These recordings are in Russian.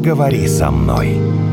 поговори со мной.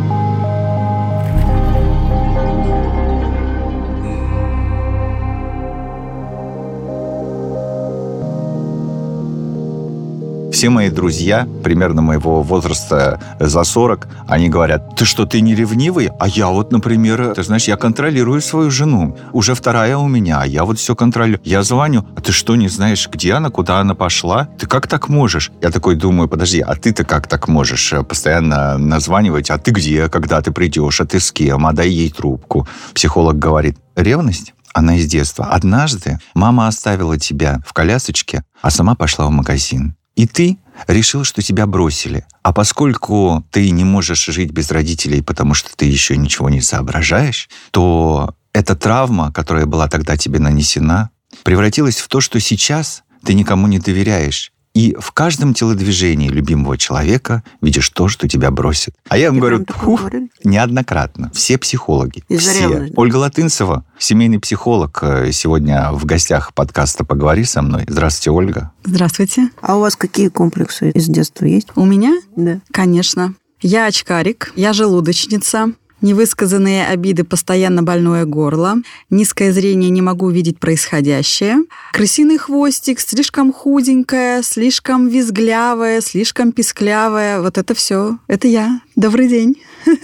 Все мои друзья, примерно моего возраста за 40, они говорят, ты что, ты не ревнивый? А я вот, например, ты знаешь, я контролирую свою жену. Уже вторая у меня, а я вот все контролирую. Я звоню, а ты что, не знаешь, где она, куда она пошла? Ты как так можешь? Я такой думаю, подожди, а ты-то как так можешь э, постоянно названивать? А ты где, когда ты придешь? А ты с кем? А дай ей трубку. Психолог говорит, ревность? она из детства. Однажды мама оставила тебя в колясочке, а сама пошла в магазин. И ты решил, что тебя бросили. А поскольку ты не можешь жить без родителей, потому что ты еще ничего не соображаешь, то эта травма, которая была тогда тебе нанесена, превратилась в то, что сейчас ты никому не доверяешь. И в каждом телодвижении любимого человека видишь то, что тебя бросит. А я вам говорю, прям «Фух, такое говорю. неоднократно. Все психологи. Из-за все. ревности. Ольга Латынцева, семейный психолог, э, сегодня в гостях подкаста «Поговори со мной». Здравствуйте, Ольга. Здравствуйте. А у вас какие комплексы из детства есть? У меня, Да. конечно, я очкарик, я желудочница, невысказанные обиды, постоянно больное горло, низкое зрение, не могу видеть происходящее, крысиный хвостик, слишком худенькая, слишком визглявая, слишком писклявая. Вот это все. Это я. Добрый день.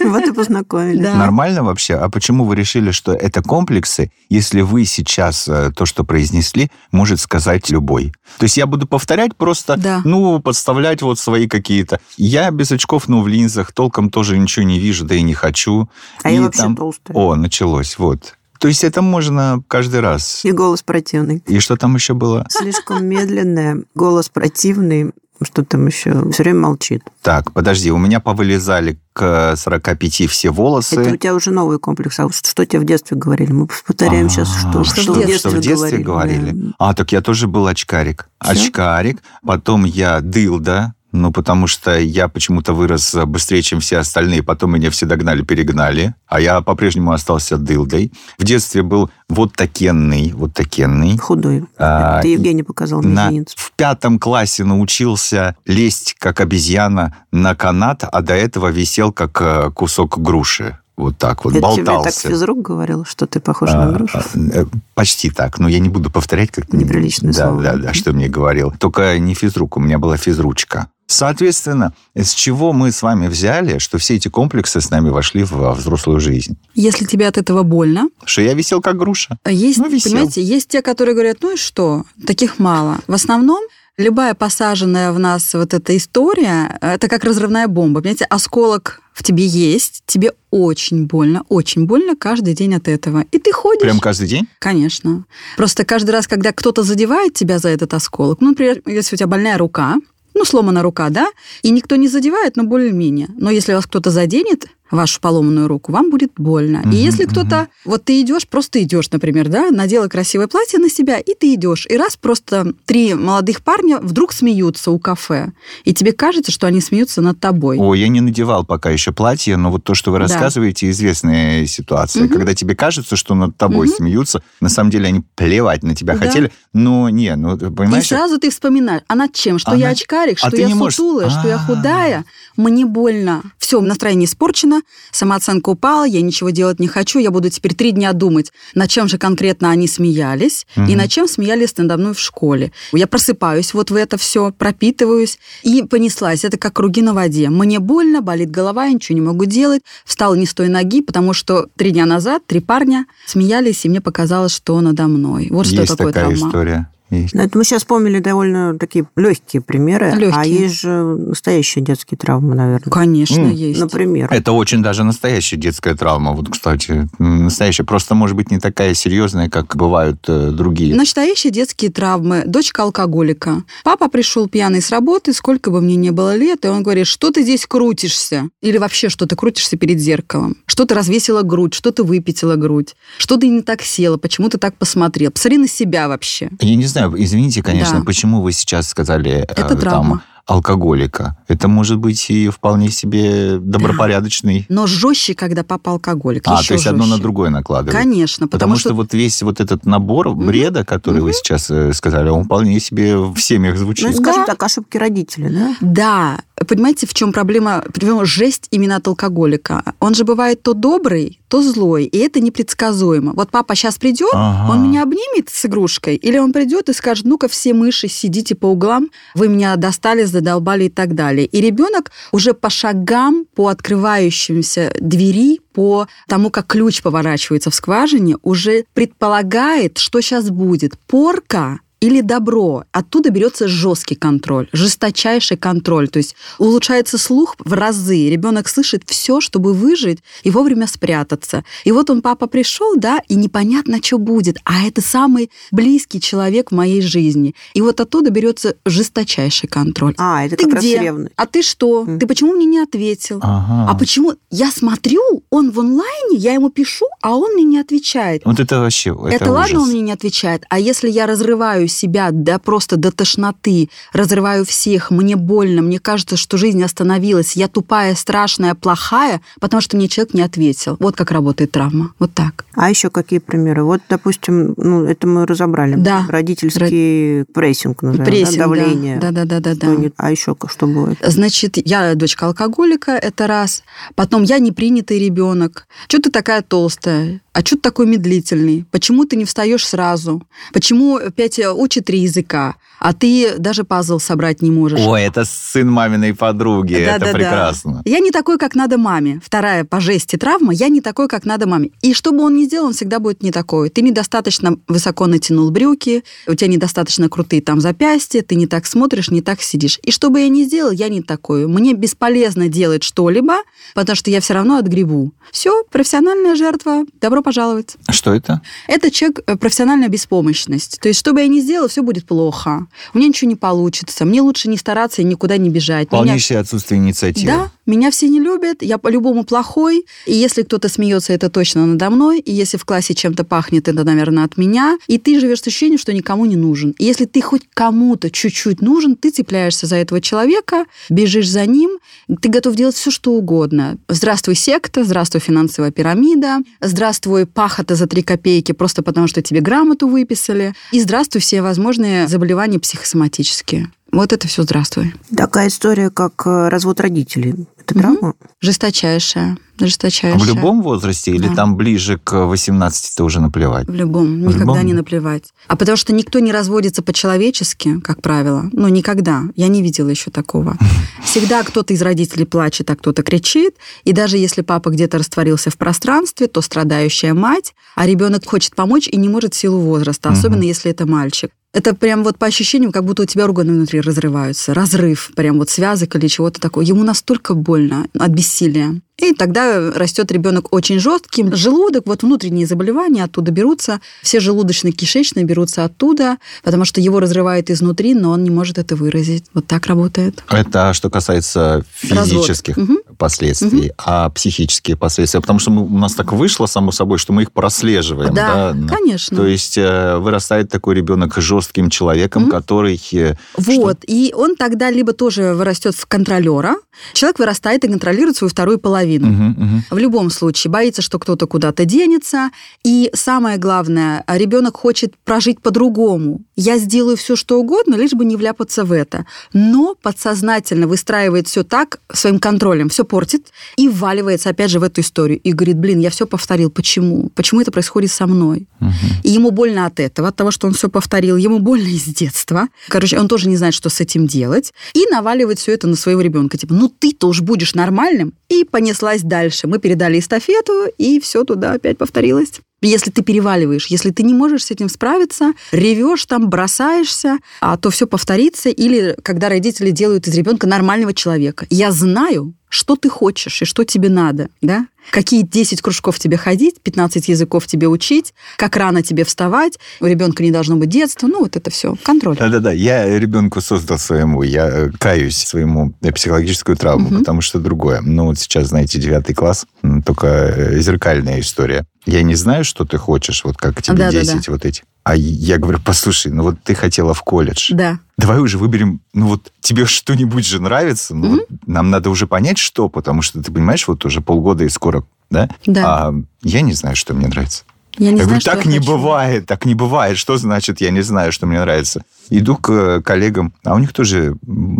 Вот и познакомились. Да. Нормально вообще? А почему вы решили, что это комплексы, если вы сейчас э, то, что произнесли, может сказать любой? То есть я буду повторять просто, Да. ну, подставлять вот свои какие-то. Я без очков, ну, в линзах, толком тоже ничего не вижу, да и не хочу. А И я вообще там- толстая. О, началось, вот. То есть это можно каждый раз. И голос противный. И что там еще было? Слишком медленная, голос противный. Что там еще? Все время молчит. Так, подожди, у меня повылезали к 45 все волосы. Это у тебя уже новый комплекс. А что тебе в детстве говорили? Мы повторяем сейчас, что, А, Что что в детстве детстве, в детстве говорили. Да. А, так я тоже был очкарик. Всё? Очкарик. Потом я дылда. Ну, потому что я почему-то вырос быстрее, чем все остальные. Потом меня все догнали, перегнали. А я по-прежнему остался дылдой. В детстве был вот такенный, вот такенный. Худой. А, Ты Евгений показал На- мизинец. в пятом классе научился лезть, как обезьяна, на канат, а до этого висел, как э, кусок груши. Вот так вот, Это тебе так болтался. физрук говорил, что ты похож А, на грушу? а, э, Почти так. Но я не буду повторять, как Неприличное да, слово. Да, да, что мне говорил. Только не физрук, у меня была физручка. Соответственно, с чего мы с вами взяли, что все эти комплексы с нами вошли во взрослую жизнь? Если тебе от этого больно, Что я висел как груша. Есть, Ну, висел. понимаете, есть те, которые говорят, ну и что, таких мало. В основном любая посаженная в нас вот эта история, это как разрывная бомба. Понимаете, осколок в тебе есть, тебе очень больно, очень больно каждый день от этого. И ты ходишь... Прям каждый день? Конечно. Просто каждый раз, когда кто-то задевает тебя за этот осколок, ну, например, если у тебя больная рука, ну, сломана рука, да, и никто не задевает, но более-менее. Но если вас кто-то заденет, вашу поломанную руку, вам будет больно. Мгм, и если кто-то, вот ты идешь, просто идешь, например, да, надела красивое платье на себя, и ты идешь, и раз просто три молодых парня вдруг смеются у кафе, и тебе кажется, что они смеются над тобой. О, я не надевал пока еще платье, но вот то, что вы Да. рассказываете, известная ситуация. Мгм. Когда тебе кажется, что над тобой Мгм. смеются, на самом деле они плевать на тебя Да. хотели, но не, ну, ты И понимаешь? сразу ты вспоминаешь, а над чем? Что А я на- очкарик, а что я не можешь- сутулая, что я А. худая, мне больно. Все, настроение испорчено, самооценка упала, я ничего делать не хочу, я буду теперь три дня думать, над чем же конкретно они смеялись, и Мгм. над чем смеялись надо мной в школе. Я просыпаюсь вот в это все, пропитываюсь, и понеслась. Это как круги на воде. Мне больно, болит голова, я ничего не могу делать. Встала не с той ноги, потому что три дня назад три парня смеялись, и мне показалось, что надо мной. Вот что Есть такое такая травма. история. Есть. Ну, Это мы сейчас вспомнили довольно такие легкие примеры. А Лёгкие. есть же настоящие детские травмы, наверное. Конечно, М. есть. Например. Это очень даже настоящая детская травма. Вот, кстати, настоящая. Просто, может быть, не такая серьезная, как бывают э, другие. Настоящие детские травмы. Дочка алкоголика. Папа пришел пьяный с работы, сколько бы мне ни было лет, и он говорит, что ты здесь крутишься? Или вообще, что ты крутишься перед зеркалом? Что ты развесила грудь? Что ты выпятила грудь? Что ты не так села? Почему ты так посмотрел? Посмотри на себя вообще. Я не знаю, извините, конечно, Да. почему вы сейчас сказали... э, Это там, травма. алкоголика. Это может быть и вполне себе добропорядочный. Но жестче, когда папа алкоголик. А, еще то есть жестче. одно на другое накладывает. Конечно, Потому, потому, что... вот весь вот этот набор бреда, который вы сейчас э, сказали, он вполне себе в семьях Ну, звучит. скажем Да. так, ошибки родителей, да? Да, понимаете, в чем проблема? Причем жесть именно от алкоголика. Он же бывает то добрый, то злой, и это непредсказуемо. Вот папа сейчас придет, Ага. он меня обнимет с игрушкой, или он придет и скажет, ну-ка все мыши, сидите по углам, вы меня достали, задолбали и так далее. И ребенок уже по шагам, по открывающимся двери, по тому, как ключ поворачивается в скважине, уже предполагает, что сейчас будет. Порка или добро. Оттуда берется жесткий контроль, жесточайший контроль. То есть улучшается слух в разы. Ребенок слышит все, чтобы выжить и вовремя спрятаться. И вот он, папа, пришел, да, и непонятно, что будет. А это самый близкий человек в моей жизни. И вот оттуда берется жесточайший контроль. А, это ты как где? раз ревность. А ты что? М. Ты почему мне не ответил? Ага. А почему? Я смотрю, он в онлайне, я ему пишу, а он мне не отвечает. Вот это вообще, это, Это, ладно, ужас. он мне не отвечает. А если я разрываю себя да просто до тошноты, разрываю всех, мне больно, мне кажется, что жизнь остановилась, я тупая, страшная, плохая, потому что мне человек не ответил. Вот как работает травма. Вот так. А еще какие примеры? Вот, допустим, ну, это мы разобрали. Да. Родительский прессинг, назовем, Прессинг, да, да. давление. Да, да, да, да, да. А еще что бывает? Значит, я дочка алкоголика, это раз. Потом я непринятый ребенок. Что ты такая толстая? А что ты такой медлительный? Почему ты не встаешь сразу? Почему Петя учит три языка, а ты даже пазл собрать не можешь? Ой, это сын маминой подруги, это Да-да-да. прекрасно. Я не такой, как надо маме. Вторая по жести травма, я не такой, как надо маме. И что бы он ни сделал, он всегда будет не такой. Ты недостаточно высоко натянул брюки, у тебя недостаточно крутые там запястья, ты не так смотришь, не так сидишь. И что бы я ни сделал, я не такой. Мне бесполезно делать что-либо, потому что я все равно отгребу. Все, профессиональная жертва, добро пожаловать. Что это? Это человек э, профессиональная беспомощность. То есть, что бы я ни сделала, все будет плохо. У меня ничего не получится. Мне лучше не стараться и никуда не бежать. Меня- Полнейшее отсутствие инициативы. да, меня все не любят, я по-любому плохой, и если кто-то смеется, это точно надо мной, и если в классе чем-то пахнет, это, наверное, от меня, и ты живешь с ощущением, что никому не нужен. И если ты хоть кому-то чуть-чуть нужен, ты цепляешься за этого человека, бежишь за ним, ты готов делать все, что угодно. Здравствуй, секта, здравствуй, финансовая пирамида, здравствуй, пахота за три копейки, просто потому что тебе грамоту выписали, и здравствуй, все возможные заболевания психосоматические. Вот это все здравствуй. Такая история, как э, развод родителей. Это Мгм. травма? Жесточайшая. Жесточайшая. А В любом возрасте или Да. там ближе к 18 уже наплевать? В любом. В Никогда любом? не наплевать. А потому что никто не разводится по-человечески, как правило. Ну, никогда. Я не видела еще такого. Всегда кто-то из родителей плачет, а кто-то кричит. И даже если папа где-то растворился в пространстве, то страдающая мать, а ребенок хочет помочь и не может в силу возраста, особенно если это мальчик. Это прям вот по ощущениям, как будто у тебя органы внутри разрываются. Разрыв прям вот связок или чего-то такого. Ему настолько больно от бессилия. И тогда растет ребенок очень жестким. Желудок, вот внутренние заболевания оттуда берутся. Все желудочно-кишечные берутся оттуда, потому что его разрывает изнутри, но он не может это выразить. Вот так работает. Это что касается физических Развод. Последствий, а психические последствия. Потому что мы- у нас так вышло, само собой, что мы их прослеживаем. Да, да? конечно. То есть э, вырастает такой ребенок жестким человеком, Мгм. который... э, Вот, и он тогда либо тоже вырастет в контролера, человек вырастает и контролирует свою вторую половину. Мгм, мгм. В любом случае, боится, что кто-то куда-то денется. И самое главное, ребенок хочет прожить по-другому. Я сделаю все, что угодно, лишь бы не вляпаться в это. Но подсознательно выстраивает все так, своим контролем, все портит и вваливается опять же в эту историю. И говорит, блин, я все повторил. Почему? Почему это происходит со мной? Мгм. И ему больно от этого, от того, что он все повторил. Ему больно из детства. Короче, он тоже не знает, что с этим делать. И наваливает все это на своего ребенка. Типа, ну ты-то уж будешь нормальным. И понеслась дальше. Мы передали эстафету, и все туда опять повторилось. Если ты переваливаешь, если ты не можешь с этим справиться, ревешь там, бросаешься, а то все повторится. Или когда родители делают из ребенка нормального человека. Я знаю, что ты хочешь и что тебе надо, да? Какие 10 кружков тебе ходить, 15 языков тебе учить, как рано тебе вставать, у ребенка не должно быть детства, ну вот это все, контроль. Да-да-да, я ребенку создал своему, я э, каюсь своему э, психологическую травму, Мгм. потому что другое. Ну вот сейчас, знаете, девятый класс, м, только э, зеркальная история. Я не знаю, что ты хочешь, вот как тебе Да-да-да. 10 вот эти А я говорю, послушай, ну вот ты хотела в колледж. Да. Давай уже выберем, ну вот тебе что-нибудь же нравится, ну Мгм. вот нам надо уже понять, что, потому что ты понимаешь, вот уже полгода и скоро, да? Да. А я не знаю, что мне нравится. я не я знаю, говорю, так не хочу. бывает, так не бывает. Что значит, я не знаю, что мне нравится? Иду к э, коллегам, а у них тоже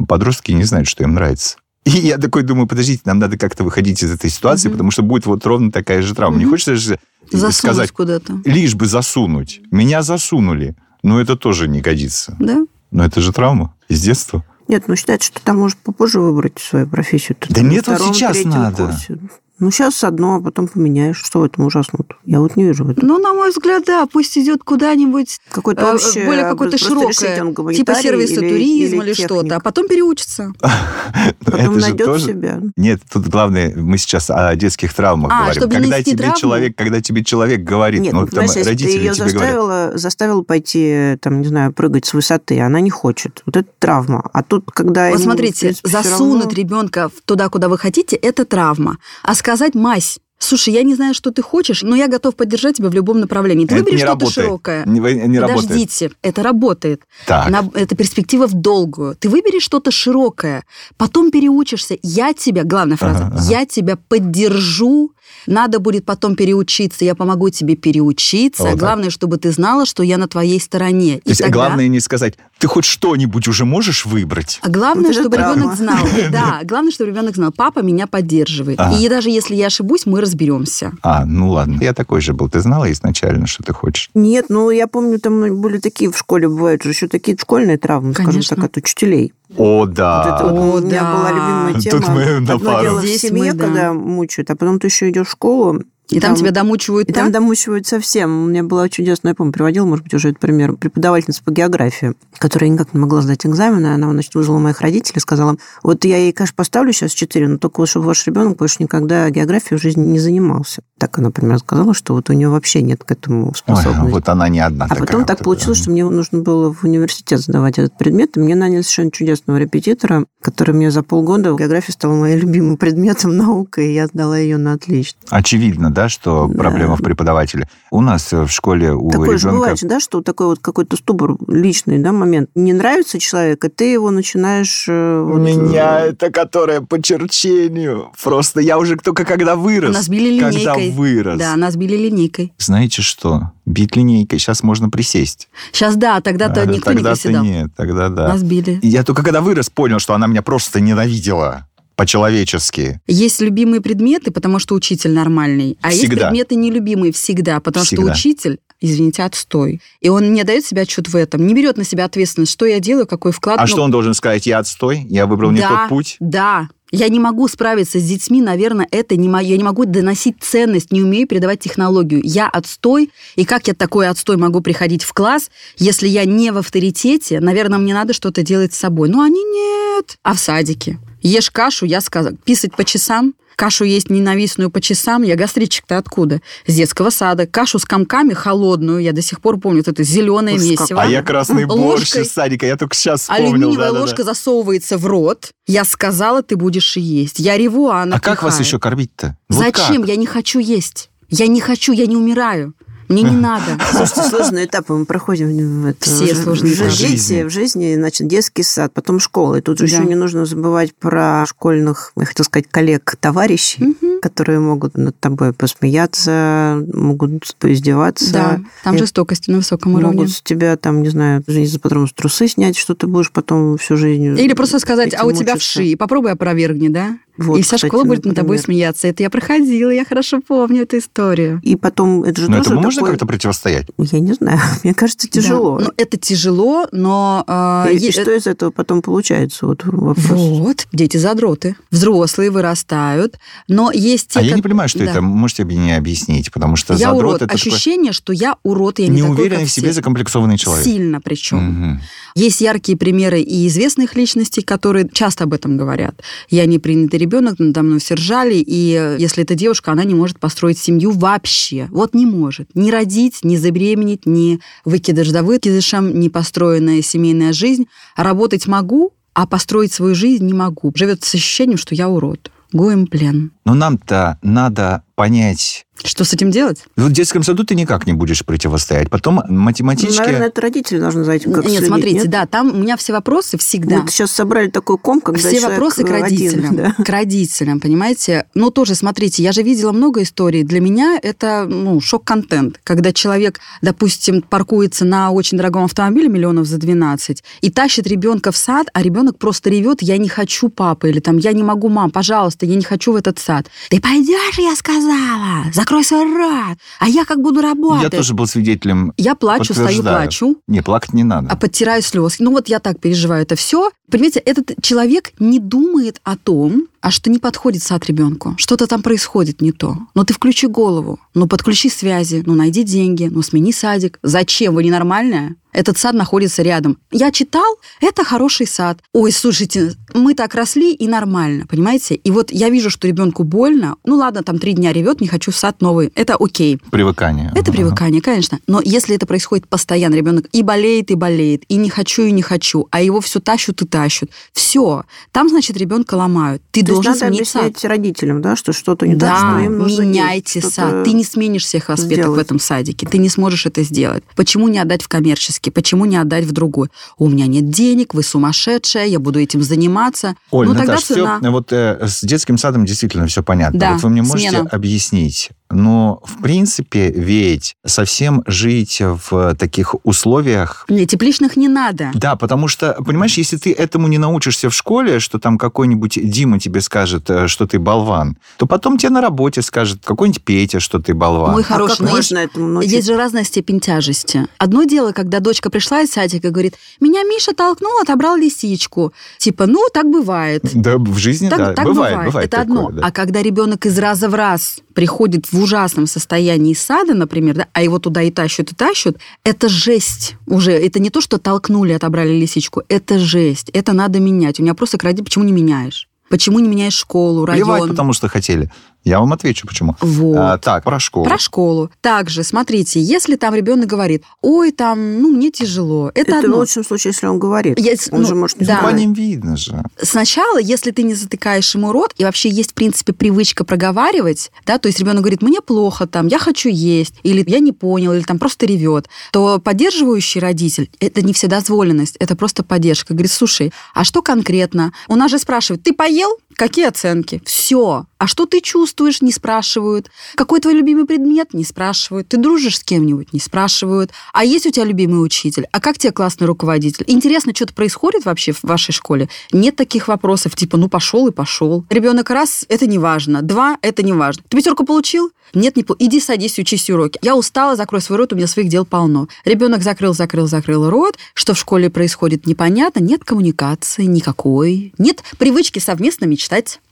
подростки не знают, что им нравится. И я такой думаю, подождите, нам надо как-то выходить из этой ситуации, Мгм. потому что будет вот ровно такая же травма. Не Мгм. хочется же Засунуть сказать, куда-то. лишь бы засунуть. Меня засунули. Но это тоже не годится. Да? Но это же травма из детства. Нет, ну считается, что там можешь попозже выбрать свою профессию. Ты Да нет, вот сейчас надо. курсе. Ну, сейчас одно, а потом поменяешь. Что в этом ужасно? Я вот не вижу в этом. Ну, на мой взгляд, да, пусть идет куда-нибудь Какой-то э, общее, более какое-то решить, широкое, типа сервиса или- туризм или, техник. что-то, а потом переучится. Потом это же найдет себя. Нет, тут главное, мы сейчас о детских травмах А, говорим. когда тебе человек, когда тебе человек говорит, ну, ну, там родители ее тебе говорят, заставила, заставила пойти, там, не знаю, прыгать с высоты, она не хочет. Вот это травма. А тут, когда... Вот в смотрите, засунуть ребенка туда, куда вы хотите, это травма. А сказать, мась, слушай, я не знаю, что ты хочешь, но я готов поддержать тебя в любом направлении. Ты Это выбери что-то работает. широкое. Не, не работает. Подождите, это работает. Так. На- это перспектива в долгую. Ты выбери что-то широкое, потом переучишься. Я тебя, главная фраза, Ага, ага. я тебя поддержу. Надо будет потом переучиться, я помогу тебе переучиться. Вот главное, чтобы ты знала, что я на твоей стороне. То есть главное не сказать, ты хоть что-нибудь уже можешь выбрать? А главное, Вот чтобы травма. ребенок знал. Да, главное, чтобы ребенок знал, папа меня поддерживает. И даже если я ошибусь, мы разберемся. А, ну ладно. Я такой же был. Ты знала изначально, что ты хочешь? Нет, ну я помню, там были такие в школе бывают же еще такие школьные травмы, скажем так, от учителей. О, Вот да. это вот О, у меня да. была любимая Тут тема. мы на Одно пару. дело в Здесь семье, мы, да. когда мучают, а потом ты еще идешь в школу. И там тебя домучивают И так. там домучивают совсем. У меня была чудесная, я помню, приводила, может быть, уже этот пример, преподавательница по географии, которая никак не могла сдать экзамены. Она, значит, вызвала моих родителей, сказала, вот я ей, конечно, поставлю сейчас 4, но только вот чтобы ваш ребенок больше никогда географией в жизни не занимался. Так она, например, сказала, что вот у нее вообще нет к этому Ой, способности. вот она не одна А такая. потом вот так получилось, что мне нужно было в университет сдавать этот предмет, и мне наняли совершенно чудесного репетитора, который мне за полгода география стала моим любимым предметом науки, и я сдала ее на отлично. Очевидно, да, что Да. проблема в преподавателе. У нас э, в школе у Такое же ребенка... бывает, да, что такой вот какой-то ступор личный, да, момент. Не нравится человек, и ты его начинаешь... э, У вот, меня э, это, которое по черчению. Просто я уже только когда вырос. Нас били Когда линейкой. Вырос. Да, нас били линейкой. Знаете что? Бить линейкой. Сейчас можно присесть. Сейчас да, тогда-то А, никто не тогда-то приседал. нет, тогда да. Нас били. Я только когда вырос, понял, что она меня просто ненавидела по-человечески. Есть любимые предметы, потому что учитель нормальный, а есть Всегда. предметы нелюбимые всегда, потому Всегда. что учитель, извините, отстой. И он не дает себе отчет в этом, не берет на себя ответственность, что я делаю, какой вклад. А Ну, что он должен сказать? Я отстой? Я выбрал не да, тот путь? Да. Я не могу справиться с детьми, наверное, это не мое. Я не могу доносить ценность, не умею передавать технологию. Я отстой, и как я такой отстой могу приходить в класс, если я не в авторитете, наверное, мне надо что-то делать с собой. Но они нет. А в садике? Ешь кашу, я сказала, писать по часам, Кашу есть ненавистную по часам. Я гастритчик-то откуда? С детского сада. Кашу с комками холодную. Я до сих пор помню. Вот это зеленое месиво. А я красный борщ из садика. Я только сейчас вспомнил. Алюминиевая да-да-да. ложка засовывается в рот. Я сказала, ты будешь есть. Я реву, а она А как вас пихает. еще кормить-то? Вот Зачем? как? Я не хочу есть. Я не хочу, я не умираю. Мне не надо. Слушайте, сложные этапы мы проходим. в это, Все в- сложные в этапы. жизни. В жизни, значит, детский сад, потом школа. И тут же Да. еще не нужно забывать про школьных, я хотела сказать, коллег, товарищей, Мгм. которые могут над тобой посмеяться, могут поиздеваться. Да, там И жестокость на высоком уровне. Могут с тебя, там, не знаю, из-за патрона трусы снять, что ты будешь потом всю жизнь... Или просто сказать, а у тебя мучиться. вши, попробуй опровергни, да? Вот, и вся кстати, школа будет над тобой смеяться. Это я проходила, я хорошо помню эту историю. И потом, это же Но тоже этому можно такой- как-то противостоять? Я не знаю, мне кажется, тяжело. Да. Ну, это тяжело, но... э, И, и что из этого потом получается? Вот вопрос. Вот, дети задроты. Взрослые вырастают, но есть те... А я не понимаю, что Да. это. Можете мне объяснить? Потому что Я задрот урод. это такой Ощущение, что я урод, я не такой, неуверенный как в себе все. закомплексованный человек. Сильно причем. Мгм. Есть яркие примеры и известных личностей, которые часто об этом говорят. Я не принятый ребенок, надо мной все ржали, и э, если это девушка, она не может построить семью вообще. Вот не может. Не родить, не забеременеть, не выкидыш за выкидышем, не построенная семейная жизнь. Работать могу, а построить свою жизнь не могу. Живет с ощущением, что я урод. Гоем плен. Но нам-то надо понять, что с этим делать? В детском саду ты никак не будешь противостоять. Потом математически... Ну, наверное, это родители должны за этим как Нет, следить, смотрите, нет? да, там у меня все вопросы всегда. Вот сейчас собрали такой ком, когда Все вопросы к один, родителям. да. К родителям, понимаете? Ну, тоже, смотрите, я же видела много историй. Для меня это ну, шок-контент. Когда человек, допустим, паркуется на очень дорогом автомобиле миллионов за 12 и тащит ребенка в сад, а ребенок просто ревет, я не хочу папы, или там, я не могу, мам, пожалуйста, я не хочу в этот сад. Ты пойдешь, я сказала, закрой свой рот, а я как буду работать. Я тоже был свидетелем. Я плачу, стою, плачу, Не, плакать не надо. а подтираю слезы. Ну вот я так переживаю это все. Понимаете, этот человек не думает о том, а что не подходит сад ребенку. Что-то там происходит не то. Но ты включи голову, ну подключи связи, ну найди деньги, ну смени садик. Зачем? Вы ненормальная? Этот сад находится рядом. Я читал, это хороший сад. Ой, слушайте, мы так росли и нормально, понимаете? И вот я вижу, что ребенку больно. Ну ладно, там три дня ревет, не хочу в сад новый. Это окей. Привыкание. Это Ага. привыкание, конечно. Но если это происходит постоянно, ребенок и болеет, и болеет, и не хочу, и не хочу, а его все тащут и тащут. Все. Там, значит, ребенка ломают. Ты То есть должен надо сменить сад. объяснять родителям, да, что что-то не так, Да, что им нужно меняйте сад. Ты не сменишь всех аспектов в сделать. этом садике. Ты не сможешь это сделать. Почему не отдать в коммерческий? Почему не отдать в другой? У меня нет денег, вы сумасшедшая, я буду этим заниматься. Оль, ну, тогда Наташ, всё- цена. вот э, с детским садом действительно все понятно. Да, вот вы мне можете смена. объяснить, но в принципе ведь совсем жить в таких условиях Нет, тепличных не надо. да, потому что, понимаешь, если ты этому не научишься в школе, что там какой-нибудь Дима тебе скажет, э, что ты болван, то потом тебе на работе скажет какой-нибудь Петя, что ты болван. Мой А хороший, как но есть- можно этому научиться? Есть же разная степень тяжести. Одно дело, когда дочка пришла из садика и говорит, меня Миша толкнул, отобрал лисичку. Типа, ну, так бывает. Да, в жизни, Так, да, так бывает, бывает, Это такое, одно. да. А когда ребенок из раза в раз приходит в ужасном состоянии из сада, например, да, а его туда и тащат, и тащат, это жесть уже. Это не то, что толкнули, отобрали лисичку. Это жесть. Это надо менять. У меня просто к родителям, почему не меняешь? Почему не меняешь школу, район? Плевать, потому что хотели. Я вам отвечу, почему. Вот. А, так, про школу. Про школу. Также, смотрите, если там ребенок говорит, ой, там, ну, мне тяжело, это, Это в одно. лучшем случае, если он говорит. Я- он ну, же может не да. По ним видно же. Сначала, если ты не затыкаешь ему рот, и вообще есть, в принципе, привычка проговаривать, да, то есть ребенок говорит, мне плохо, там, я хочу есть, или я не понял, или там просто ревет, то поддерживающий родитель, это не вседозволенность, это просто поддержка. Говорит, слушай, а что конкретно? У нас же спрашивают, ты поел? Какие оценки? Все. А что ты чувствуешь? Не спрашивают. Какой твой любимый предмет? Не спрашивают. Ты дружишь с кем-нибудь? Не спрашивают. А есть у тебя любимый учитель? А как тебе классный руководитель? Интересно, что-то происходит вообще в вашей школе? Нет таких вопросов, типа, ну пошел и пошел. Ребенок раз, это не важно. Два, это не важно. Ты пятерку получил? Нет, не пол- Иди садись, учись уроки. Я устала, закрой свой рот, у меня своих дел полно. Ребенок закрыл, закрыл, закрыл рот. Что в школе происходит, непонятно. Нет коммуникации никакой. Нет привычки совместно мечтать.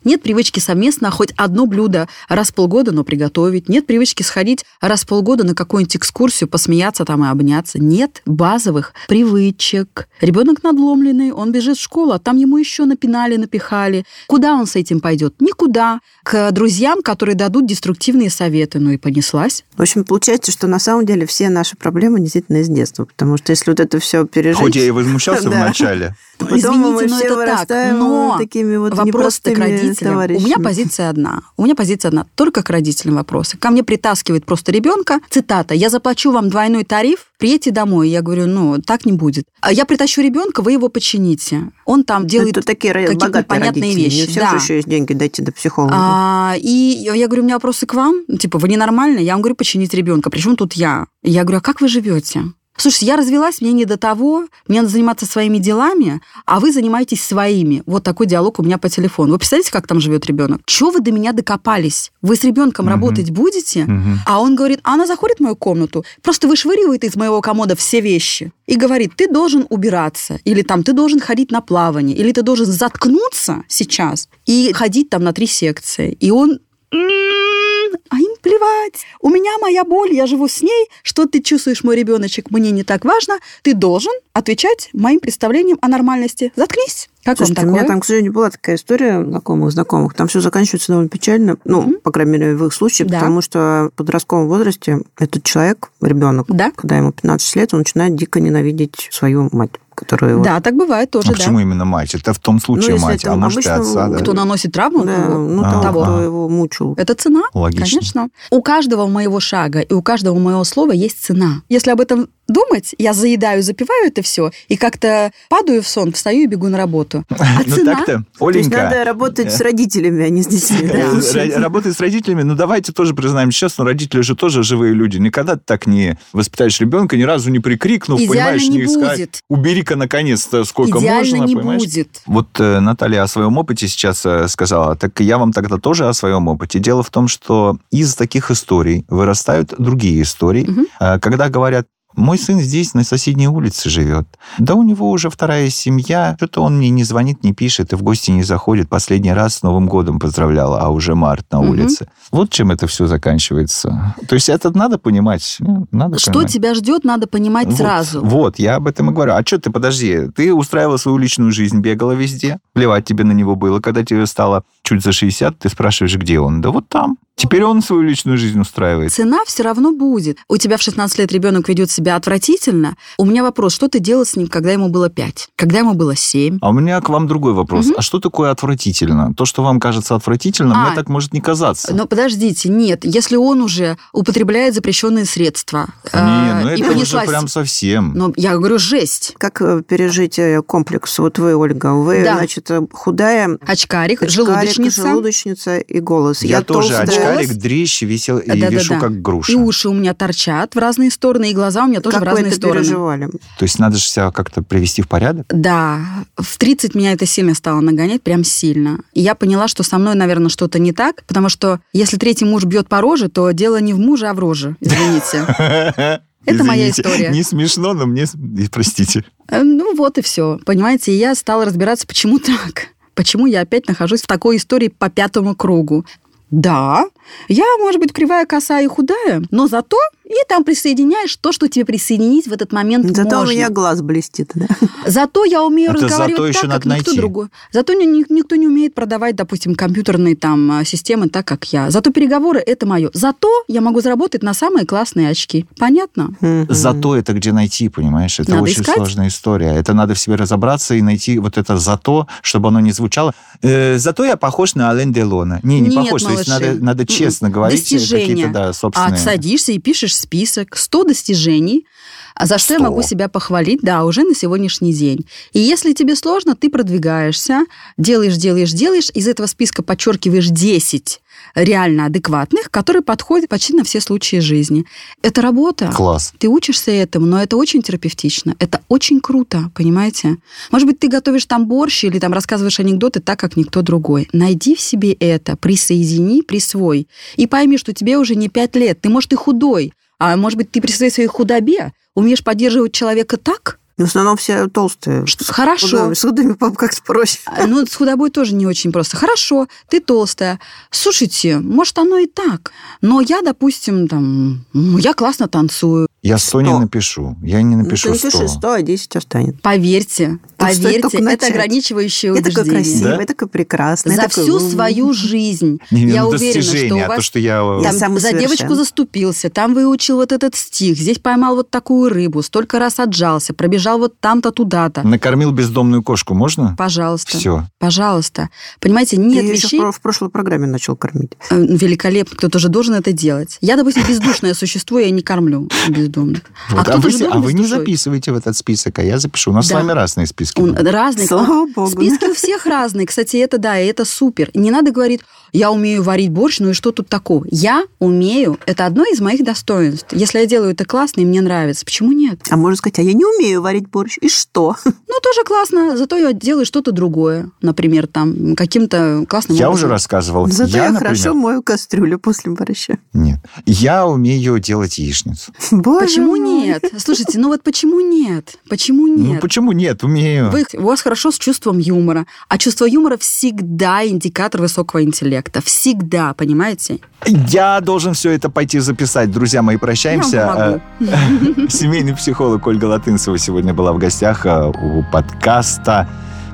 Нет привычки совместно хоть одно блюдо раз в полгода, но приготовить. Нет привычки сходить раз в полгода на какую-нибудь экскурсию, посмеяться там и обняться. Нет базовых привычек. Ребенок надломленный, он бежит в школу, а там ему еще напинали, напихали. Куда он с этим пойдет? Никуда. К друзьям, которые дадут деструктивные советы. Ну и понеслась. В общем, получается, что на самом деле все наши проблемы действительно из детства, потому что если вот это все пережить... Хоть я и возмущался вначале. то потом Извините, мы но все это так. вырастаем Но такими вот вопрос-то к родителям. У меня товарищами. позиция одна. У меня позиция одна. Только к родителям вопросы. Ко мне притаскивает просто ребенка. Цитата. Я заплачу вам двойной тариф, приедьте домой. Я говорю, ну, так не будет. А Я притащу ребенка, вы его почините. Он там делает Это такие какие-то непонятные родители. вещи. Не у всех Да. еще есть деньги дойти до психолога. А, и я говорю, у меня вопросы к вам. Ну, Типа, вы ненормальные? Я вам говорю, починить ребенка. Причем тут я? Я говорю, а как вы живете? Слушайте, я развелась, мне не до того, мне надо заниматься своими делами, а вы занимаетесь своими. Вот такой диалог у меня по телефону. Вы представляете, как там живет ребенок? Чего вы до меня докопались? Вы с ребенком Мгм. работать будете? Мгм. А он говорит, а она заходит в мою комнату, просто вышвыривает из моего комода все вещи и говорит, ты должен убираться, или там ты должен ходить на плавание, или ты должен заткнуться сейчас и ходить там на три секции. И он «М, а им плевать. У меня моя боль, я живу с ней. Что ты чувствуешь, мой ребеночек, мне не так важно. Ты должен отвечать моим представлениям о нормальности. Заткнись. Как Слушайте, вам у меня такое? там, к сожалению, была такая история знакомых знакомых. Там все заканчивается довольно печально, ну, Мгм. по крайней мере, в их случае, Да. потому что в подростковом возрасте этот человек, ребенок, Да. когда ему 15 лет, он начинает дико ненавидеть свою мать которые... Да, так бывает тоже, А да. почему именно мать? Это в том случае если мать, это а может и отца, да? Кто наносит травму? Да, того. ну, А, того, а. кто его мучил. Это цена, Логично. конечно. У каждого моего шага и у каждого моего слова есть цена. Если об этом думать, я заедаю, запиваю это все и как-то падаю в сон, встаю и бегу на работу. А Ну цена? так-то, То есть Оленька, надо работать с родителями, а не с детьми. э, ра- работать с родителями, ну давайте тоже признаем честно, родители же тоже живые люди. Никогда ты так не воспитаешь ребенка, ни разу не прикрикнув, понимаешь, не сказать, будет. убери-ка наконец-то сколько можно, не понимаешь? будет. Вот э, Наталья о своем опыте сейчас э, сказала, так я вам тогда тоже о своем опыте. Дело в том, что из таких историй вырастают другие истории. Э, когда говорят, мой сын здесь, на соседней улице живет. Да у него уже вторая семья. Что-то он мне не звонит, не пишет и в гости не заходит. Последний раз с Новым годом поздравляла, а уже март на улице. Вот чем это все заканчивается. То есть это надо понимать. ну, Надо Что понимать. тебя ждет, надо понимать Вот, сразу. Вот, я об этом и говорю. А что ты, подожди, ты устраивала свою личную жизнь, бегала везде, плевать тебе на него было. Когда тебе стало чуть за 60, ты спрашиваешь, где он? Да вот там. Теперь он свою личную жизнь устраивает. Цена все равно будет. У тебя в 16 лет ребенок ведет себя отвратительно. У меня вопрос, что ты делал с ним, когда ему было 5? Когда ему было 7? А у меня к вам другой вопрос. Мгм. А что такое отвратительно? То, что вам кажется отвратительным, А. мне так может не казаться. Но подождите, нет, если он уже употребляет запрещенные средства не, ну и это уже понеслась... прям совсем. Ну, я говорю, жесть. Как э, пережить э, комплекс? Вот вы, Ольга, вы, Да. значит, э, худая, Очкарик, очкарик, желудочница. желудочница и голос. я, тоже толстая. Очкарик, голос. дрищ, висел и Да-да-да. вешу как груша. И уши у меня торчат в разные стороны, и глаза у меня тоже как в разные это стороны. переживали? То есть надо же себя как-то привести в порядок? Да, в 30 меня это сильно стало нагонять, прям сильно. И я поняла, что со мной, наверное, что-то не так, потому что если третий муж бьет по роже, то дело не в муже, а в роже. Извините. Это моя Извините, история. Не смешно, но мне... Простите. Э, Ну вот и все. Понимаете, и я стала разбираться, почему так. Почему я опять нахожусь в такой истории по пятому кругу. Да, я, может быть, кривая, косая и худая, но зато и там присоединяешь то, что тебе присоединить в этот момент Зато можно. у меня глаз блестит. Да? Зато я умею Это разговаривать зато еще так, как надо никто найти. другой. Зато ни- ни- никто не умеет продавать, допустим, компьютерные там а, системы так, как я. Зато переговоры – это мое. Зато я могу заработать на самые классные очки. Понятно? Зато это где найти, понимаешь? Это Надо очень искать. сложная история. Это надо в себе разобраться и найти вот это зато, чтобы оно не звучало. «Э, зато я похож на Ален Делона. Не, не Нет, похож. То есть малыши. надо, надо М-м. честно говорить Достижения. какие-то, да, А собственные... садишься и пишешь список 100 достижений, а за что я 100. могу себя похвалить, да, уже на сегодняшний день. И если тебе сложно, ты продвигаешься, делаешь, делаешь, делаешь, из этого списка подчеркиваешь 10 реально адекватных, которые подходят почти на все случаи жизни. Это работа. Класс. Ты учишься этому, но это очень терапевтично. Это очень круто, понимаете? Может быть, ты готовишь там борщ или там рассказываешь анекдоты так, как никто другой. Найди в себе это, присоедини, присвой. И пойми, что тебе уже не пять лет. Ты, может, и худой. А может быть, ты при своей своей худобе умеешь поддерживать человека так, В основном все толстые. что хорошо. Худыми- С худыми пап как-то проще. А, Ну, с худобой тоже не очень просто. Хорошо, ты толстая. Слушайте, может, оно и так. Но я, допустим, там, я классно танцую. Я 100 не напишу. Я не Ну, напишу ты 100. напиши 100, а 10 останет. Поверьте, Так поверьте, это ограничивающее Я такой убеждение. красивый, Да? я такой прекрасный. За такой, всю свою жизнь Не, я ну, уверена, что у а то, вас что я... Там самый за девочку заступился, там выучил вот этот стих, здесь поймал вот такую рыбу, столько раз отжался, пробежал вот там-то туда-то. Накормил бездомную кошку, можно? Пожалуйста, Все. пожалуйста. Понимаете, нет Ты еще вещей... в про- в прошлой программе начал кормить. Э, Великолепно, кто-то же должен это делать. Я, допустим, бездушное существо, я не кормлю бездомных. Вот. А А, вы, а вы не душой. записывайте в этот список, а я запишу. У нас Да. с вами разные списки. Он будут. разный. Слава богу. Списки у всех разные. Кстати, это да, и это супер. Не надо говорить, я умею варить борщ, ну и что тут такого? Я умею. Это одно из моих достоинств. Если я делаю это классно и мне нравится, почему нет? А можно сказать, а я не умею варить борщ. И что? Ну, тоже классно, зато я делаю что-то другое. Например, там, каким-то классным Я образом. уже рассказывал. Зато я, я, хорошо мою кастрюлю после борща. Нет. Я умею делать яичницу. Боже Почему мой. нет? Слушайте, ну вот почему нет? Почему Ну, нет? почему нет? Умею. Вы, у вас хорошо с чувством юмора. А чувство юмора всегда индикатор высокого интеллекта. Всегда, понимаете? Я должен все это пойти записать. Друзья мои, прощаемся. Э, Семейный психолог Ольга Латынцева сегодня была в гостях э, у подкаста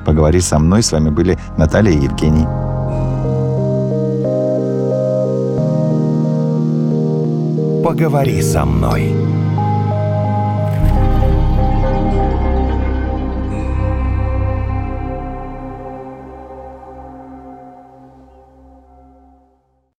«Поговори со мной». С вами были Наталья и Евгений. Поговори со мной.